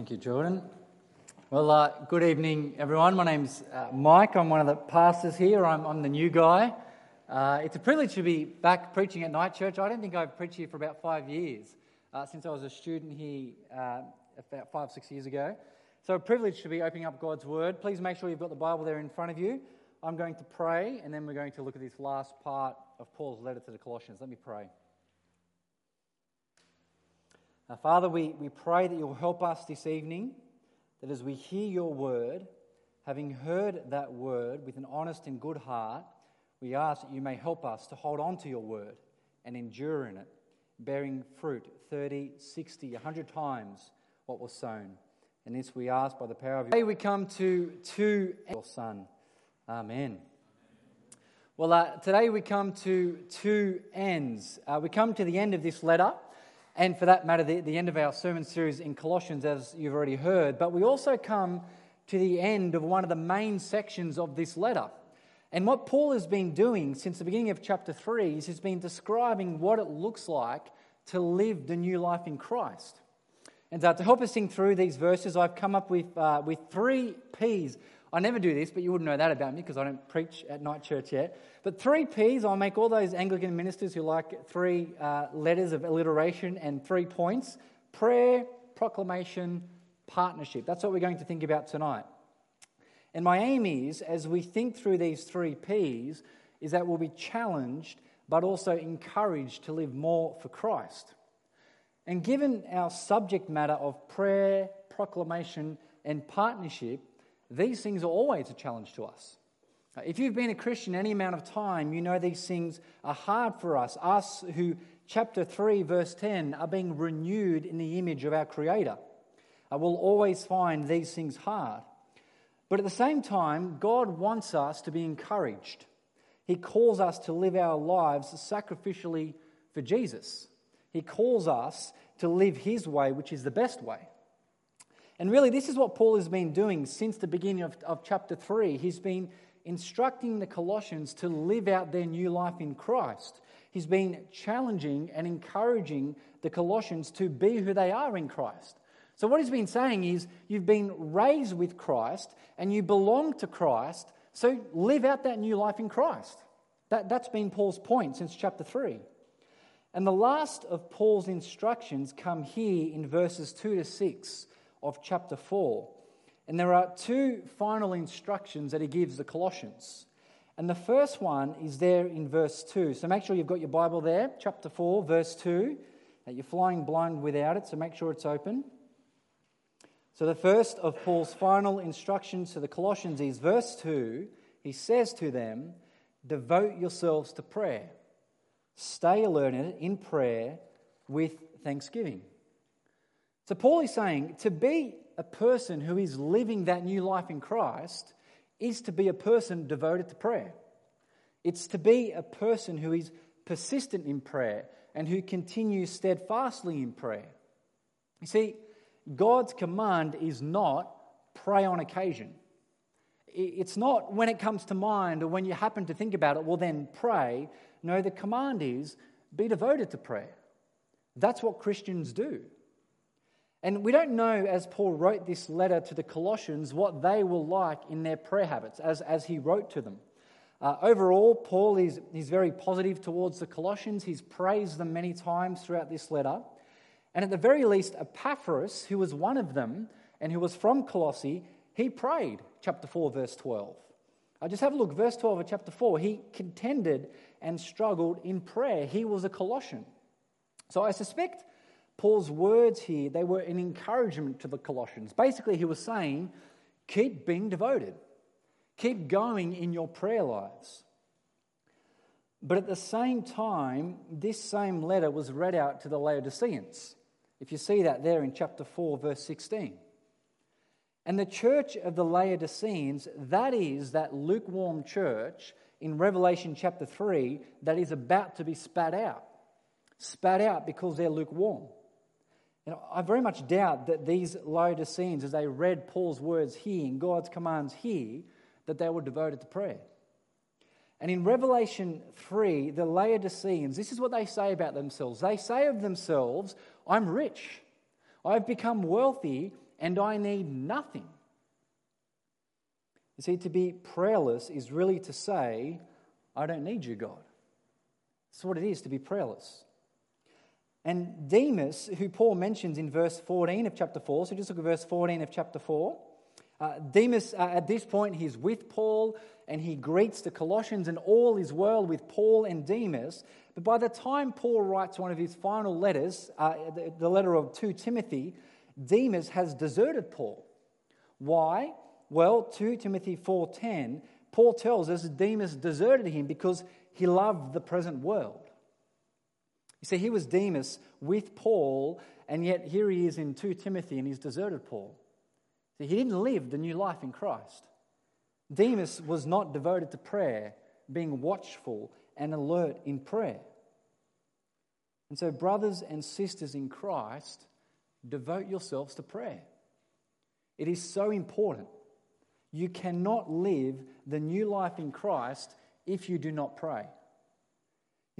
Thank you, Jordan. Well, uh, good evening, everyone. My name's uh, Mike. I'm one of the pastors here. I'm, I'm the new guy. Uh, it's a privilege to be back preaching at Night Church. I don't think I've preached here for about five years, uh, since I was a student here uh, about five, six years ago. So, a privilege to be opening up God's Word. Please make sure you've got the Bible there in front of you. I'm going to pray, and then we're going to look at this last part of Paul's letter to the Colossians. Let me pray. Now, Father, we, we pray that you'll help us this evening, that as we hear your word, having heard that word with an honest and good heart, we ask that you may help us to hold on to your word and endure in it, bearing fruit 30, 60, 100 times what was sown. And this we ask by the power of your. Today we come to two your Son. Amen. Well, uh, today we come to two ends. Uh, we come to the end of this letter and for that matter, the, the end of our sermon series in Colossians, as you've already heard. But we also come to the end of one of the main sections of this letter. And what Paul has been doing since the beginning of chapter 3 is he's been describing what it looks like to live the new life in Christ. And uh, to help us think through these verses, I've come up with, uh, with three P's I never do this, but you wouldn't know that about me because I don't preach at night church yet. But three P's, I'll make all those Anglican ministers who like three uh, letters of alliteration and three points prayer, proclamation, partnership. That's what we're going to think about tonight. And my aim is, as we think through these three P's, is that we'll be challenged but also encouraged to live more for Christ. And given our subject matter of prayer, proclamation, and partnership, these things are always a challenge to us. If you've been a Christian any amount of time, you know these things are hard for us. Us who, chapter 3, verse 10, are being renewed in the image of our Creator, uh, will always find these things hard. But at the same time, God wants us to be encouraged. He calls us to live our lives sacrificially for Jesus. He calls us to live His way, which is the best way. And really, this is what Paul has been doing since the beginning of, of chapter 3. He's been instructing the Colossians to live out their new life in Christ. He's been challenging and encouraging the Colossians to be who they are in Christ. So, what he's been saying is, you've been raised with Christ and you belong to Christ, so live out that new life in Christ. That, that's been Paul's point since chapter 3. And the last of Paul's instructions come here in verses 2 to 6 of chapter 4. And there are two final instructions that he gives the Colossians. And the first one is there in verse 2. So make sure you've got your Bible there, chapter 4, verse 2. That you're flying blind without it, so make sure it's open. So the first of Paul's final instructions to the Colossians is verse 2. He says to them, Devote yourselves to prayer. Stay alert in prayer with thanksgiving. So, Paul is saying to be a person who is living that new life in Christ is to be a person devoted to prayer. It's to be a person who is persistent in prayer and who continues steadfastly in prayer. You see, God's command is not pray on occasion. It's not when it comes to mind or when you happen to think about it, well, then pray. No, the command is be devoted to prayer. That's what Christians do. And we don't know, as Paul wrote this letter to the Colossians, what they were like in their prayer habits as, as he wrote to them. Uh, overall, Paul is he's very positive towards the Colossians. He's praised them many times throughout this letter. And at the very least, Epaphras, who was one of them and who was from Colossae, he prayed, chapter 4, verse 12. I uh, just have a look, verse 12 of chapter 4. He contended and struggled in prayer. He was a Colossian. So I suspect Paul's words here, they were an encouragement to the Colossians. Basically, he was saying, keep being devoted, keep going in your prayer lives. But at the same time, this same letter was read out to the Laodiceans. If you see that there in chapter 4, verse 16. And the church of the Laodiceans, that is that lukewarm church in Revelation chapter 3 that is about to be spat out. Spat out because they're lukewarm. I very much doubt that these Laodiceans, as they read Paul's words here and God's commands here, that they were devoted to prayer. And in Revelation 3, the Laodiceans, this is what they say about themselves. They say of themselves, I'm rich, I've become wealthy, and I need nothing. You see, to be prayerless is really to say, I don't need you, God. That's what it is to be prayerless. And Demas, who Paul mentions in verse 14 of chapter 4, so just look at verse 14 of chapter 4. Uh, Demas, uh, at this point, he's with Paul and he greets the Colossians, and all is well with Paul and Demas. But by the time Paul writes one of his final letters, uh, the, the letter of 2 Timothy, Demas has deserted Paul. Why? Well, 2 Timothy 4:10, Paul tells us Demas deserted him because he loved the present world. You see, he was Demas with Paul, and yet here he is in 2 Timothy and he's deserted Paul. See, he didn't live the new life in Christ. Demas was not devoted to prayer, being watchful and alert in prayer. And so, brothers and sisters in Christ, devote yourselves to prayer. It is so important. You cannot live the new life in Christ if you do not pray.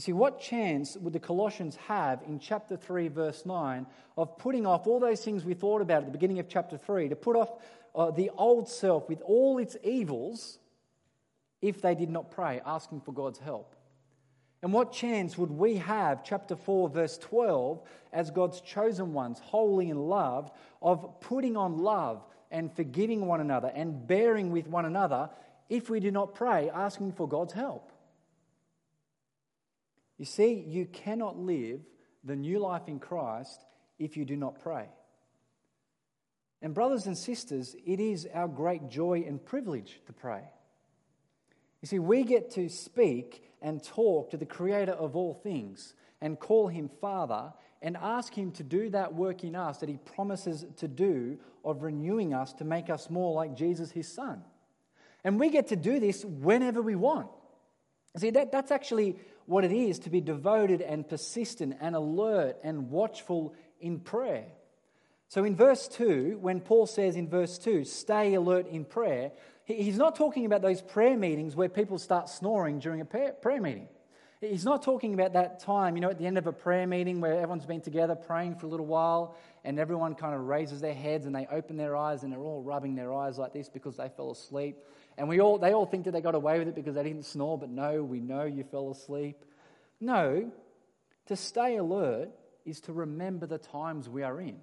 You see, what chance would the Colossians have in chapter 3, verse 9, of putting off all those things we thought about at the beginning of chapter 3, to put off uh, the old self with all its evils, if they did not pray, asking for God's help? And what chance would we have, chapter 4, verse 12, as God's chosen ones, holy and loved, of putting on love and forgiving one another and bearing with one another if we do not pray, asking for God's help? You see, you cannot live the new life in Christ if you do not pray. And, brothers and sisters, it is our great joy and privilege to pray. You see, we get to speak and talk to the Creator of all things and call Him Father and ask Him to do that work in us that He promises to do of renewing us to make us more like Jesus, His Son. And we get to do this whenever we want. See, that, that's actually what it is to be devoted and persistent and alert and watchful in prayer. So in verse 2, when Paul says in verse 2, stay alert in prayer, he's not talking about those prayer meetings where people start snoring during a prayer meeting. He's not talking about that time, you know, at the end of a prayer meeting where everyone's been together praying for a little while and everyone kind of raises their heads and they open their eyes and they're all rubbing their eyes like this because they fell asleep. And we all, they all think that they got away with it because they didn't snore, but no, we know you fell asleep. No, to stay alert is to remember the times we are in.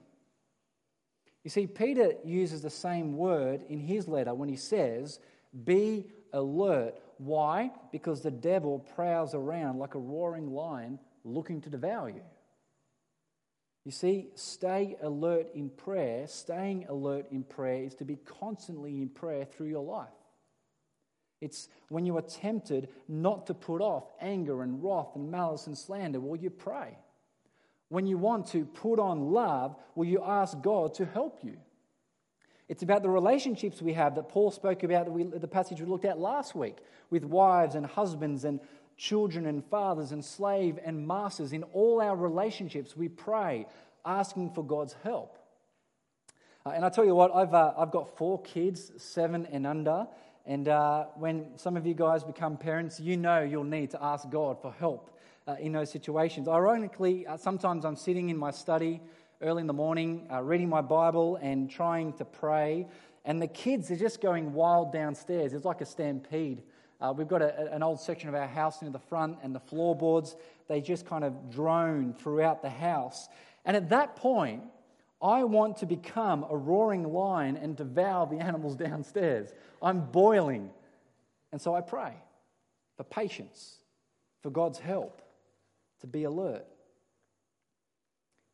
You see, Peter uses the same word in his letter when he says, Be alert. Why? Because the devil prowls around like a roaring lion looking to devour you. You see, stay alert in prayer. Staying alert in prayer is to be constantly in prayer through your life. It's when you are tempted not to put off anger and wrath and malice and slander, will you pray? When you want to put on love, will you ask God to help you? It's about the relationships we have that Paul spoke about, that we, the passage we looked at last week, with wives and husbands and children and fathers and slave and masters. In all our relationships, we pray, asking for God's help. Uh, and I tell you what, I've, uh, I've got four kids, seven and under. And uh, when some of you guys become parents, you know you'll need to ask God for help uh, in those situations. Ironically, uh, sometimes I'm sitting in my study early in the morning, uh, reading my Bible and trying to pray, and the kids are just going wild downstairs. It's like a stampede. Uh, we've got a, an old section of our house near the front, and the floorboards, they just kind of drone throughout the house. And at that point, I want to become a roaring lion and devour the animals downstairs. I'm boiling. And so I pray for patience, for God's help to be alert.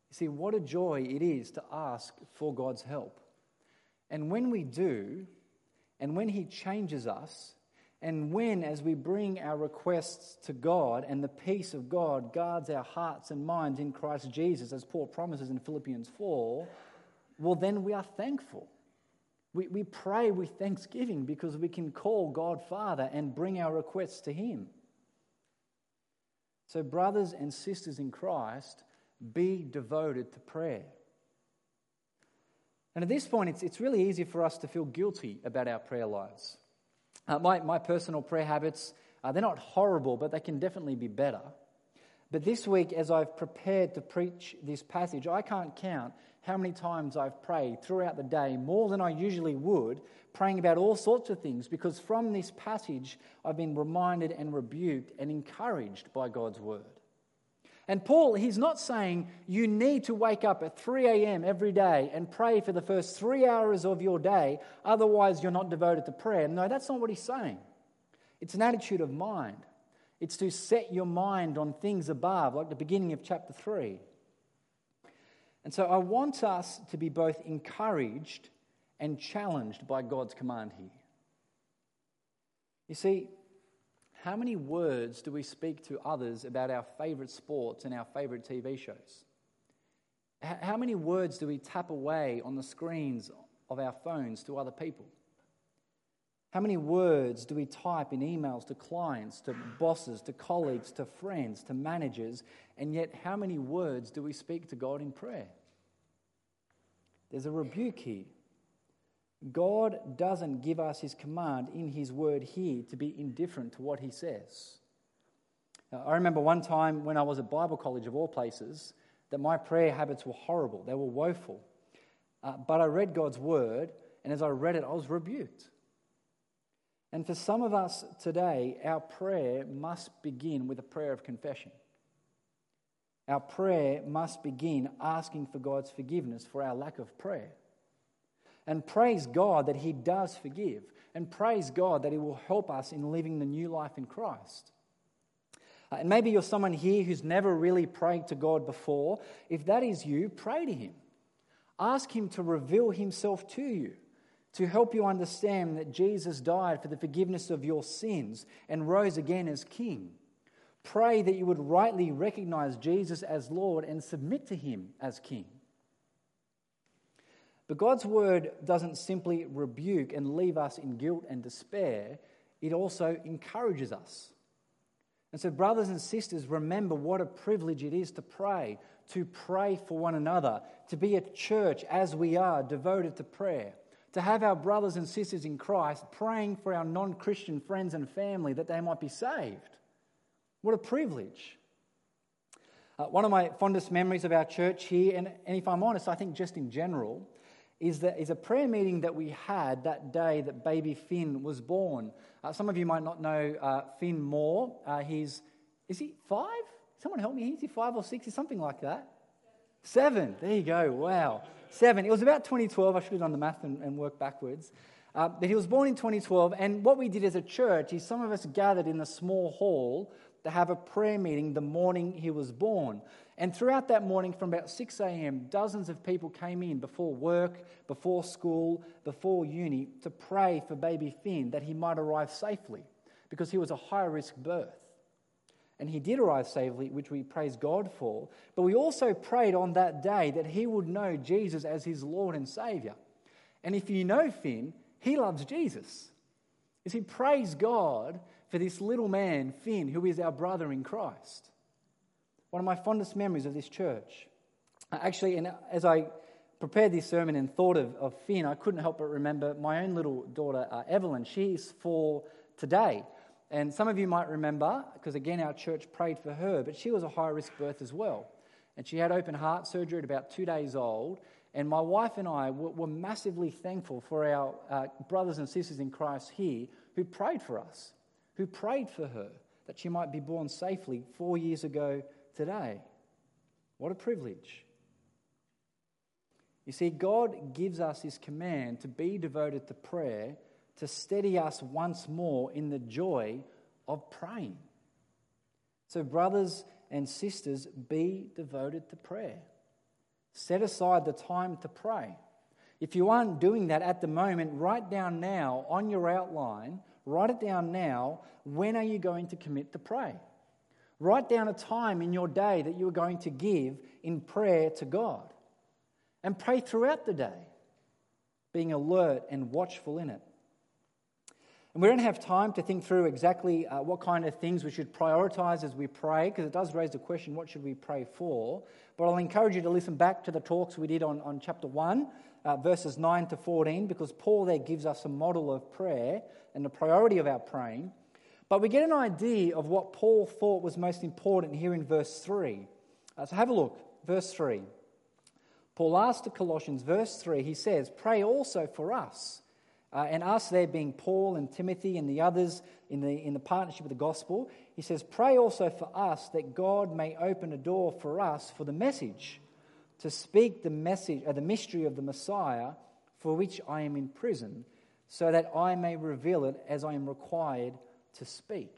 You see, what a joy it is to ask for God's help. And when we do, and when He changes us, and when, as we bring our requests to God and the peace of God guards our hearts and minds in Christ Jesus, as Paul promises in Philippians 4, well, then we are thankful. We, we pray with thanksgiving because we can call God Father and bring our requests to Him. So, brothers and sisters in Christ, be devoted to prayer. And at this point, it's, it's really easy for us to feel guilty about our prayer lives. Uh, my, my personal prayer habits, uh, they're not horrible, but they can definitely be better. But this week, as I've prepared to preach this passage, I can't count how many times I've prayed throughout the day, more than I usually would, praying about all sorts of things, because from this passage, I've been reminded and rebuked and encouraged by God's word. And Paul, he's not saying you need to wake up at 3 a.m. every day and pray for the first three hours of your day, otherwise, you're not devoted to prayer. No, that's not what he's saying. It's an attitude of mind, it's to set your mind on things above, like the beginning of chapter 3. And so I want us to be both encouraged and challenged by God's command here. You see, how many words do we speak to others about our favourite sports and our favourite TV shows? How many words do we tap away on the screens of our phones to other people? How many words do we type in emails to clients, to bosses, to colleagues, to friends, to managers? And yet, how many words do we speak to God in prayer? There's a rebuke here. God doesn't give us his command in his word here to be indifferent to what he says. Now, I remember one time when I was at Bible college, of all places, that my prayer habits were horrible, they were woeful. Uh, but I read God's word, and as I read it, I was rebuked. And for some of us today, our prayer must begin with a prayer of confession. Our prayer must begin asking for God's forgiveness for our lack of prayer. And praise God that He does forgive. And praise God that He will help us in living the new life in Christ. Uh, and maybe you're someone here who's never really prayed to God before. If that is you, pray to Him. Ask Him to reveal Himself to you, to help you understand that Jesus died for the forgiveness of your sins and rose again as King. Pray that you would rightly recognize Jesus as Lord and submit to Him as King. But God's word doesn't simply rebuke and leave us in guilt and despair, it also encourages us. And so, brothers and sisters, remember what a privilege it is to pray, to pray for one another, to be a church as we are, devoted to prayer, to have our brothers and sisters in Christ praying for our non Christian friends and family that they might be saved. What a privilege. Uh, one of my fondest memories of our church here, and, and if I'm honest, I think just in general, is, that, is a prayer meeting that we had that day that baby Finn was born. Uh, some of you might not know uh, Finn Moore. Uh, he's, is he five? Someone help me. Is he five or six? Is something like that? Seven. There you go. Wow. Seven. It was about 2012. I should have done the math and, and worked backwards. Uh, but he was born in 2012, and what we did as a church is some of us gathered in the small hall to have a prayer meeting the morning he was born. And throughout that morning, from about 6 a.m., dozens of people came in before work, before school, before uni to pray for baby Finn that he might arrive safely because he was a high risk birth. And he did arrive safely, which we praise God for. But we also prayed on that day that he would know Jesus as his Lord and Savior. And if you know Finn, he loves Jesus. You see, praise God for this little man, Finn, who is our brother in Christ. One of my fondest memories of this church. Actually, and as I prepared this sermon and thought of, of Finn, I couldn't help but remember my own little daughter, uh, Evelyn. She's four today. And some of you might remember, because again, our church prayed for her, but she was a high risk birth as well. And she had open heart surgery at about two days old. And my wife and I were, were massively thankful for our uh, brothers and sisters in Christ here who prayed for us who prayed for her that she might be born safely four years ago today. What a privilege. You see, God gives us His command to be devoted to prayer to steady us once more in the joy of praying. So, brothers and sisters, be devoted to prayer. Set aside the time to pray. If you aren't doing that at the moment, write down now on your outline Write it down now. When are you going to commit to pray? Write down a time in your day that you are going to give in prayer to God. And pray throughout the day, being alert and watchful in it. And we don't have time to think through exactly uh, what kind of things we should prioritize as we pray, because it does raise the question what should we pray for? But I'll encourage you to listen back to the talks we did on, on chapter 1, uh, verses 9 to 14, because Paul there gives us a model of prayer and the priority of our praying. But we get an idea of what Paul thought was most important here in verse 3. Uh, so have a look. Verse 3. Paul asked the Colossians, verse 3, he says, Pray also for us. Uh, and us there being Paul and Timothy and the others in the, in the partnership of the gospel, he says, Pray also for us that God may open a door for us for the message, to speak the message, uh, the mystery of the Messiah, for which I am in prison, so that I may reveal it as I am required to speak.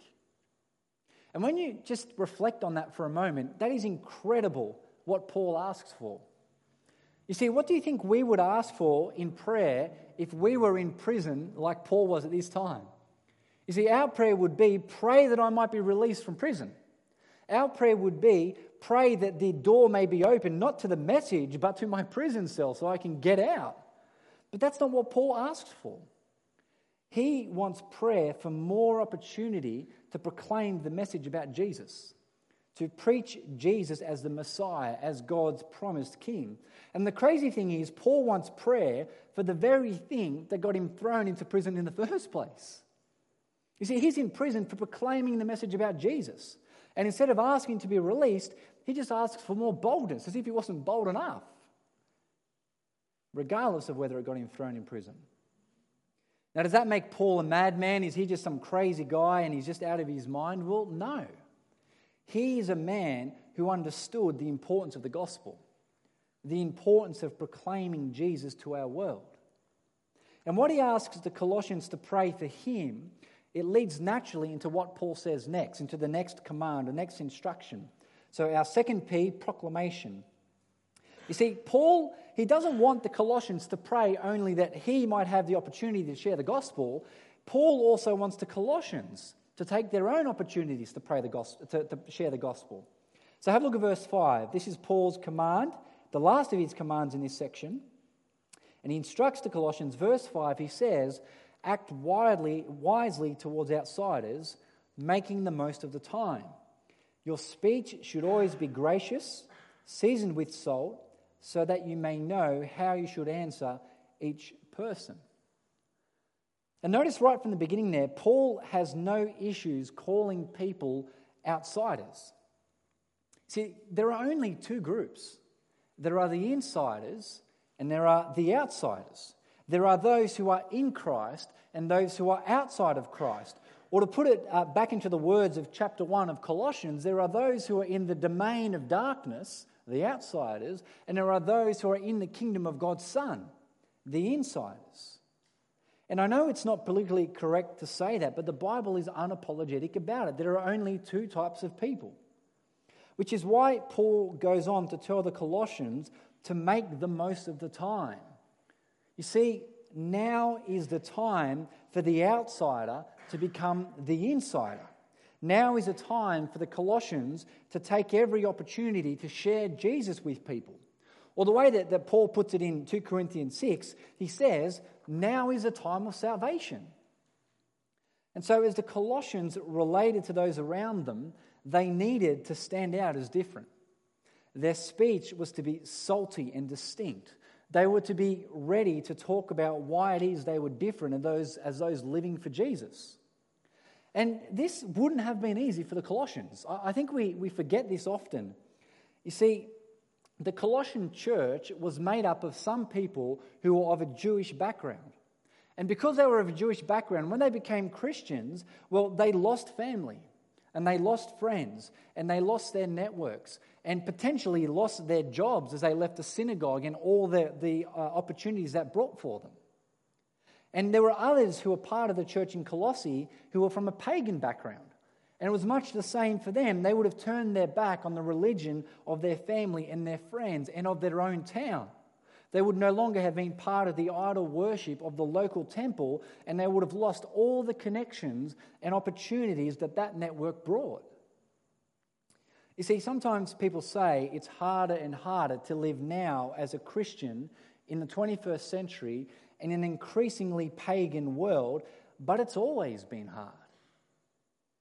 And when you just reflect on that for a moment, that is incredible what Paul asks for. You see, what do you think we would ask for in prayer if we were in prison like Paul was at this time? You see, our prayer would be pray that I might be released from prison. Our prayer would be pray that the door may be open, not to the message, but to my prison cell so I can get out. But that's not what Paul asked for. He wants prayer for more opportunity to proclaim the message about Jesus, to preach Jesus as the Messiah, as God's promised King. And the crazy thing is, Paul wants prayer for the very thing that got him thrown into prison in the first place. You see, he's in prison for proclaiming the message about Jesus. And instead of asking to be released, he just asks for more boldness, as if he wasn't bold enough, regardless of whether it got him thrown in prison. Now, does that make Paul a madman? Is he just some crazy guy and he's just out of his mind? Well, no. He is a man who understood the importance of the gospel, the importance of proclaiming Jesus to our world. And what he asks the Colossians to pray for him, it leads naturally into what Paul says next, into the next command, the next instruction. So, our second P, proclamation. You see, Paul, he doesn't want the Colossians to pray only that he might have the opportunity to share the gospel. Paul also wants the Colossians to take their own opportunities to, pray the gospel, to, to share the gospel. So have a look at verse 5. This is Paul's command, the last of his commands in this section. And he instructs the Colossians, verse 5, he says, Act widely, wisely towards outsiders, making the most of the time. Your speech should always be gracious, seasoned with salt so that you may know how you should answer each person. And notice right from the beginning there, Paul has no issues calling people outsiders. See, there are only two groups there are the insiders and there are the outsiders. There are those who are in Christ and those who are outside of Christ. Or to put it uh, back into the words of chapter 1 of Colossians, there are those who are in the domain of darkness the outsiders, and there are those who are in the kingdom of God's Son, the insiders. And I know it's not politically correct to say that, but the Bible is unapologetic about it. There are only two types of people, which is why Paul goes on to tell the Colossians to make the most of the time. You see, now is the time for the outsider to become the insider. Now is a time for the Colossians to take every opportunity to share Jesus with people. Or the way that, that Paul puts it in 2 Corinthians 6, he says, Now is a time of salvation. And so, as the Colossians related to those around them, they needed to stand out as different. Their speech was to be salty and distinct. They were to be ready to talk about why it is they were different as those, as those living for Jesus. And this wouldn't have been easy for the Colossians. I think we, we forget this often. You see, the Colossian church was made up of some people who were of a Jewish background. And because they were of a Jewish background, when they became Christians, well, they lost family and they lost friends and they lost their networks and potentially lost their jobs as they left the synagogue and all the, the uh, opportunities that brought for them. And there were others who were part of the church in Colossae who were from a pagan background. And it was much the same for them. They would have turned their back on the religion of their family and their friends and of their own town. They would no longer have been part of the idol worship of the local temple, and they would have lost all the connections and opportunities that that network brought. You see, sometimes people say it's harder and harder to live now as a Christian in the 21st century in an increasingly pagan world, but it's always been hard.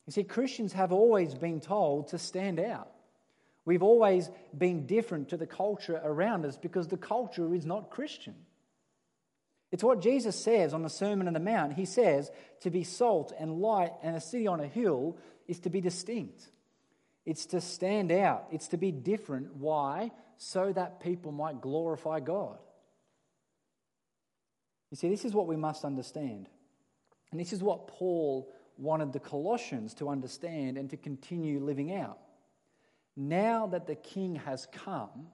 You see, Christians have always been told to stand out. We've always been different to the culture around us because the culture is not Christian. It's what Jesus says on the Sermon on the Mount. He says, to be salt and light and a city on a hill is to be distinct. It's to stand out. It's to be different. Why? So that people might glorify God. You see, this is what we must understand. And this is what Paul wanted the Colossians to understand and to continue living out. Now that the King has come,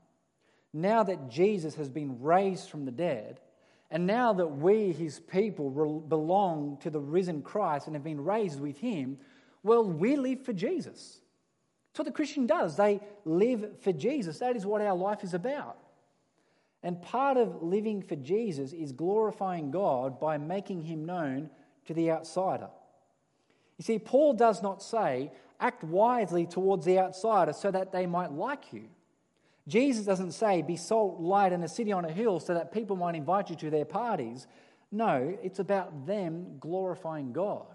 now that Jesus has been raised from the dead, and now that we, his people, belong to the risen Christ and have been raised with him, well, we live for Jesus. That's what the Christian does. They live for Jesus. That is what our life is about. And part of living for Jesus is glorifying God by making him known to the outsider. You see, Paul does not say, act wisely towards the outsider so that they might like you. Jesus doesn't say, be salt, light, and a city on a hill so that people might invite you to their parties. No, it's about them glorifying God.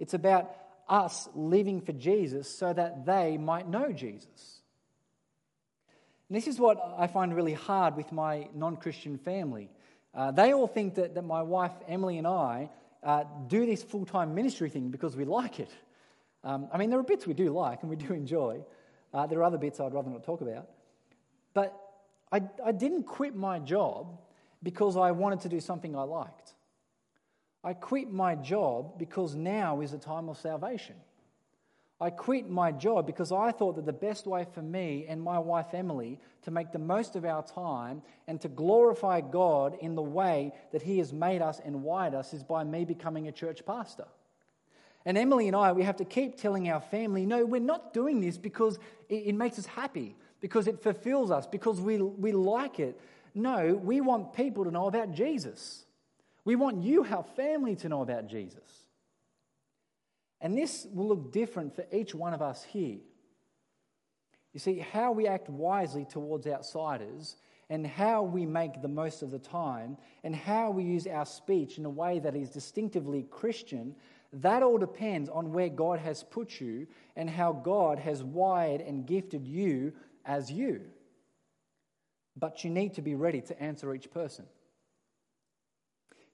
It's about us living for Jesus so that they might know Jesus. And this is what I find really hard with my non Christian family. Uh, they all think that, that my wife Emily and I uh, do this full time ministry thing because we like it. Um, I mean, there are bits we do like and we do enjoy. Uh, there are other bits I'd rather not talk about. But I, I didn't quit my job because I wanted to do something I liked. I quit my job because now is a time of salvation. I quit my job because I thought that the best way for me and my wife Emily to make the most of our time and to glorify God in the way that He has made us and wired us is by me becoming a church pastor. And Emily and I, we have to keep telling our family, no, we're not doing this because it, makes us happy because it fulfills us, because we, we like it. No, we want people to know about Jesus. We want you, our family, to know about Jesus. And this will look different for each one of us here. You see, how we act wisely towards outsiders and how we make the most of the time and how we use our speech in a way that is distinctively Christian, that all depends on where God has put you and how God has wired and gifted you as you. But you need to be ready to answer each person.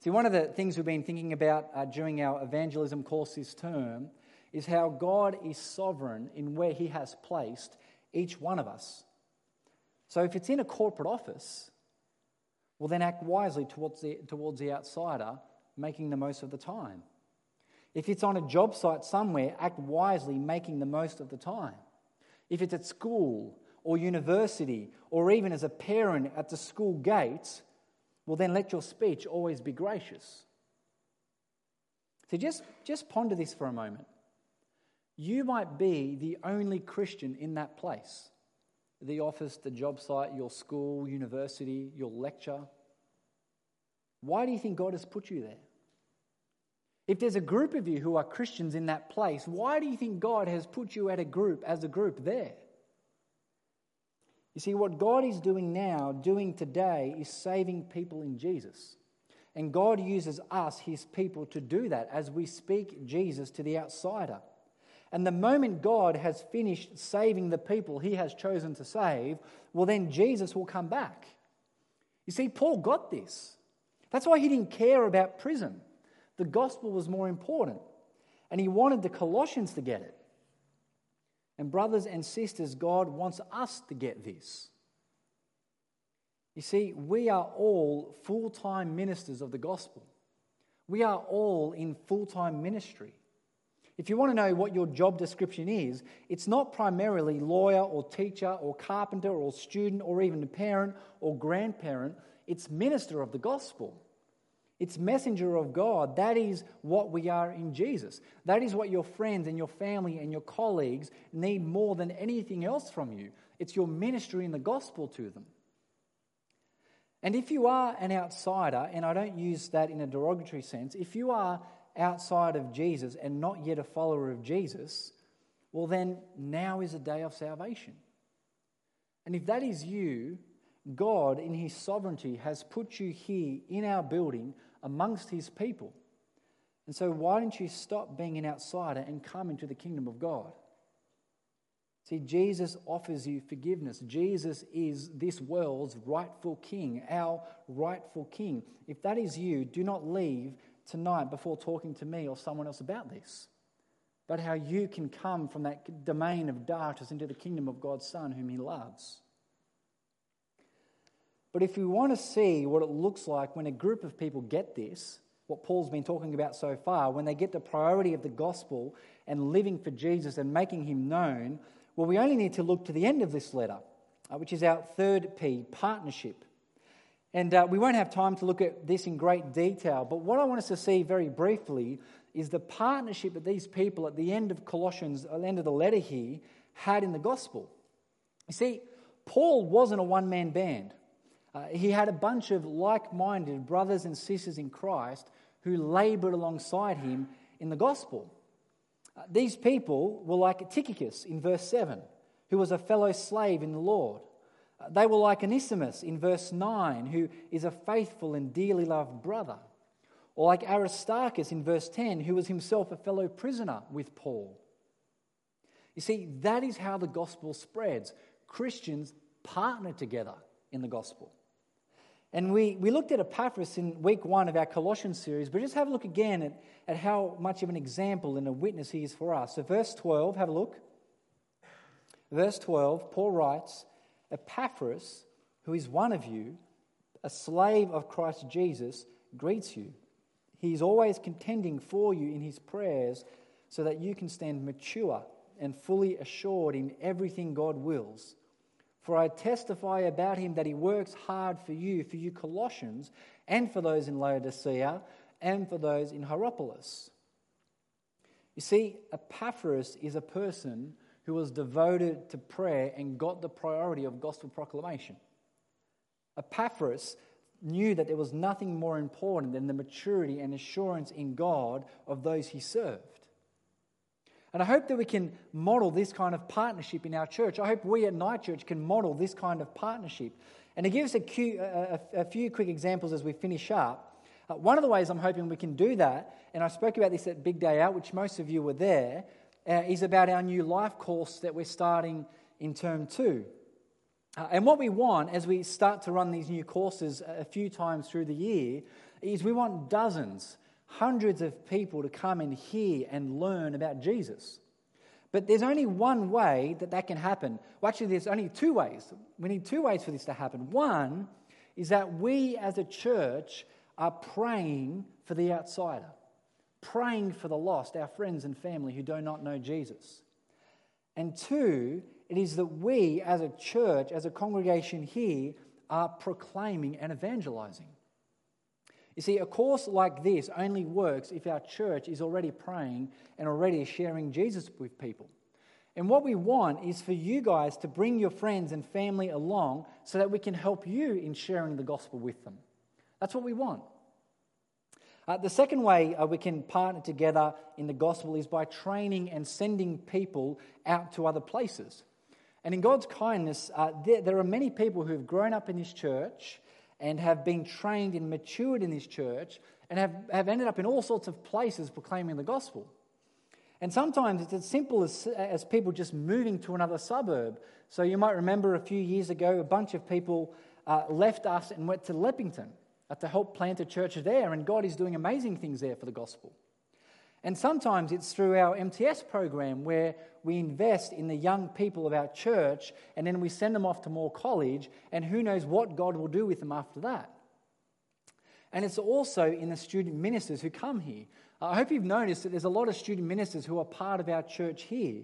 See, one of the things we've been thinking about uh, during our evangelism course this term is how God is sovereign in where He has placed each one of us. So if it's in a corporate office, well, then act wisely towards the, towards the outsider, making the most of the time. If it's on a job site somewhere, act wisely, making the most of the time. If it's at school or university or even as a parent at the school gates, well, then let your speech always be gracious. So just, just ponder this for a moment. You might be the only Christian in that place the office, the job site, your school, university, your lecture. Why do you think God has put you there? If there's a group of you who are Christians in that place, why do you think God has put you at a group as a group there? You see, what God is doing now, doing today, is saving people in Jesus. And God uses us, his people, to do that as we speak Jesus to the outsider. And the moment God has finished saving the people he has chosen to save, well, then Jesus will come back. You see, Paul got this. That's why he didn't care about prison. The gospel was more important. And he wanted the Colossians to get it. And, brothers and sisters, God wants us to get this. You see, we are all full time ministers of the gospel. We are all in full time ministry. If you want to know what your job description is, it's not primarily lawyer or teacher or carpenter or student or even a parent or grandparent, it's minister of the gospel. It's messenger of God. That is what we are in Jesus. That is what your friends and your family and your colleagues need more than anything else from you. It's your ministry in the gospel to them. And if you are an outsider, and I don't use that in a derogatory sense, if you are outside of Jesus and not yet a follower of Jesus, well, then now is a day of salvation. And if that is you, God, in His sovereignty, has put you here in our building amongst His people. And so, why don't you stop being an outsider and come into the kingdom of God? See, Jesus offers you forgiveness. Jesus is this world's rightful king, our rightful king. If that is you, do not leave tonight before talking to me or someone else about this, but how you can come from that domain of darkness into the kingdom of God's Son, whom He loves. But if we want to see what it looks like when a group of people get this, what Paul's been talking about so far, when they get the priority of the gospel and living for Jesus and making him known, well, we only need to look to the end of this letter, uh, which is our third P, partnership. And uh, we won't have time to look at this in great detail, but what I want us to see very briefly is the partnership that these people at the end of Colossians, at the end of the letter here, had in the gospel. You see, Paul wasn't a one man band. Uh, he had a bunch of like minded brothers and sisters in Christ who labored alongside him in the gospel. Uh, these people were like Tychicus in verse 7, who was a fellow slave in the Lord. Uh, they were like Onesimus in verse 9, who is a faithful and dearly loved brother. Or like Aristarchus in verse 10, who was himself a fellow prisoner with Paul. You see, that is how the gospel spreads. Christians partner together in the gospel. And we, we looked at Epaphras in week one of our Colossians series, but just have a look again at, at how much of an example and a witness he is for us. So, verse 12, have a look. Verse 12, Paul writes Epaphras, who is one of you, a slave of Christ Jesus, greets you. He is always contending for you in his prayers so that you can stand mature and fully assured in everything God wills for I testify about him that he works hard for you, for you Colossians, and for those in Laodicea, and for those in Hierapolis. You see, Epaphras is a person who was devoted to prayer and got the priority of gospel proclamation. Epaphras knew that there was nothing more important than the maturity and assurance in God of those he served. And I hope that we can model this kind of partnership in our church. I hope we at Night Church can model this kind of partnership. And to give us a, few, a, a few quick examples as we finish up, uh, one of the ways I'm hoping we can do that, and I spoke about this at Big Day Out, which most of you were there, uh, is about our new life course that we're starting in term two. Uh, and what we want as we start to run these new courses a few times through the year is we want dozens hundreds of people to come and hear and learn about Jesus. But there's only one way that that can happen. Well, actually, there's only two ways. We need two ways for this to happen. One is that we as a church are praying for the outsider, praying for the lost, our friends and family who do not know Jesus. And two, it is that we as a church, as a congregation here, are proclaiming and evangelizing. You see, a course like this only works if our church is already praying and already sharing Jesus with people. And what we want is for you guys to bring your friends and family along so that we can help you in sharing the gospel with them. That's what we want. Uh, the second way uh, we can partner together in the gospel is by training and sending people out to other places. And in God's kindness, uh, there, there, are many people who have grown up in this church and have been trained and matured in this church and have, have ended up in all sorts of places proclaiming the gospel. And sometimes it's as simple as, as people just moving to another suburb. So you might remember a few years ago, a bunch of people uh, left us and went to Leppington uh, to help plant a church there, and God is doing amazing things there for the gospel. And sometimes it's through our MTS program where we invest in the young people of our church and then we send them off to Moore College, and who knows what God will do with them after that. And it's also in the student ministers who come here. I hope you've noticed that there's a lot of student ministers who are part of our church here.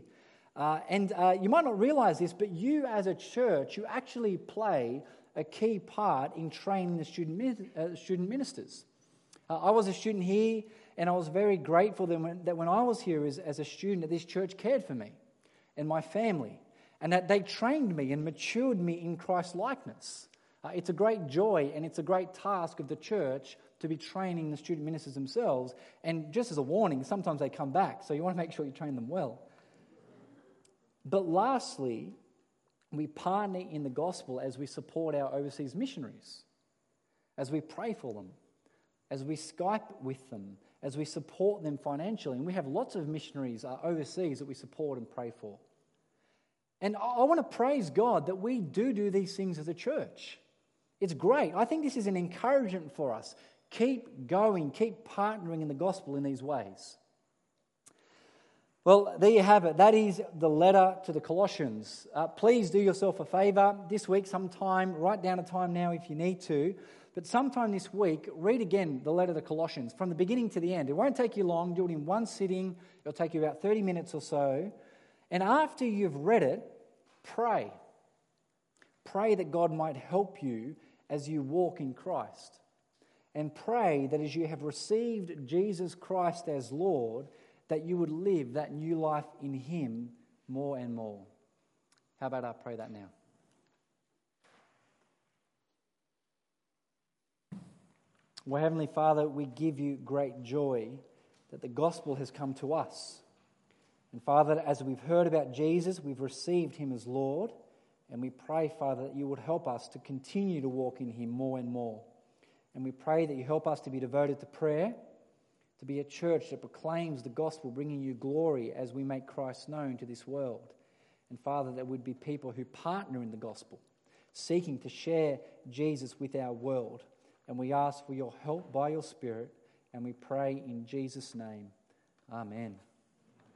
Uh, and uh, you might not realize this, but you as a church, you actually play a key part in training the student, uh, student ministers. Uh, I was a student here and I was very grateful that when, that when I was here as, as a student, that this church cared for me and my family, and that they trained me and matured me in Christ's likeness. Uh, it's a great joy and it's a great task of the church to be training the student ministers themselves. And just as a warning, sometimes they come back, so you want to make sure you train them well. But lastly, we partner in the gospel as we support our overseas missionaries, as we pray for them, as we Skype with them, as we support them financially. And we have lots of missionaries uh, overseas that we support and pray for. And I want to praise God that we do do these things as a church. It's great. I think this is an encouragement for us. Keep going, keep partnering in the gospel in these ways. Well, there you have it. That is the letter to the Colossians. Uh, please do yourself a favor this week, sometime, write down a time now if you need to. But sometime this week, read again the letter to Colossians from the beginning to the end. It won't take you long. Do it in one sitting. It'll take you about 30 minutes or so. And after you've read it, pray. Pray that God might help you as you walk in Christ. And pray that as you have received Jesus Christ as Lord, that you would live that new life in Him more and more. How about I pray that now? Well, Heavenly Father, we give you great joy that the gospel has come to us. And Father, as we've heard about Jesus, we've received him as Lord. And we pray, Father, that you would help us to continue to walk in him more and more. And we pray that you help us to be devoted to prayer, to be a church that proclaims the gospel, bringing you glory as we make Christ known to this world. And Father, that we'd be people who partner in the gospel, seeking to share Jesus with our world. And we ask for your help by your Spirit, and we pray in Jesus' name. Amen.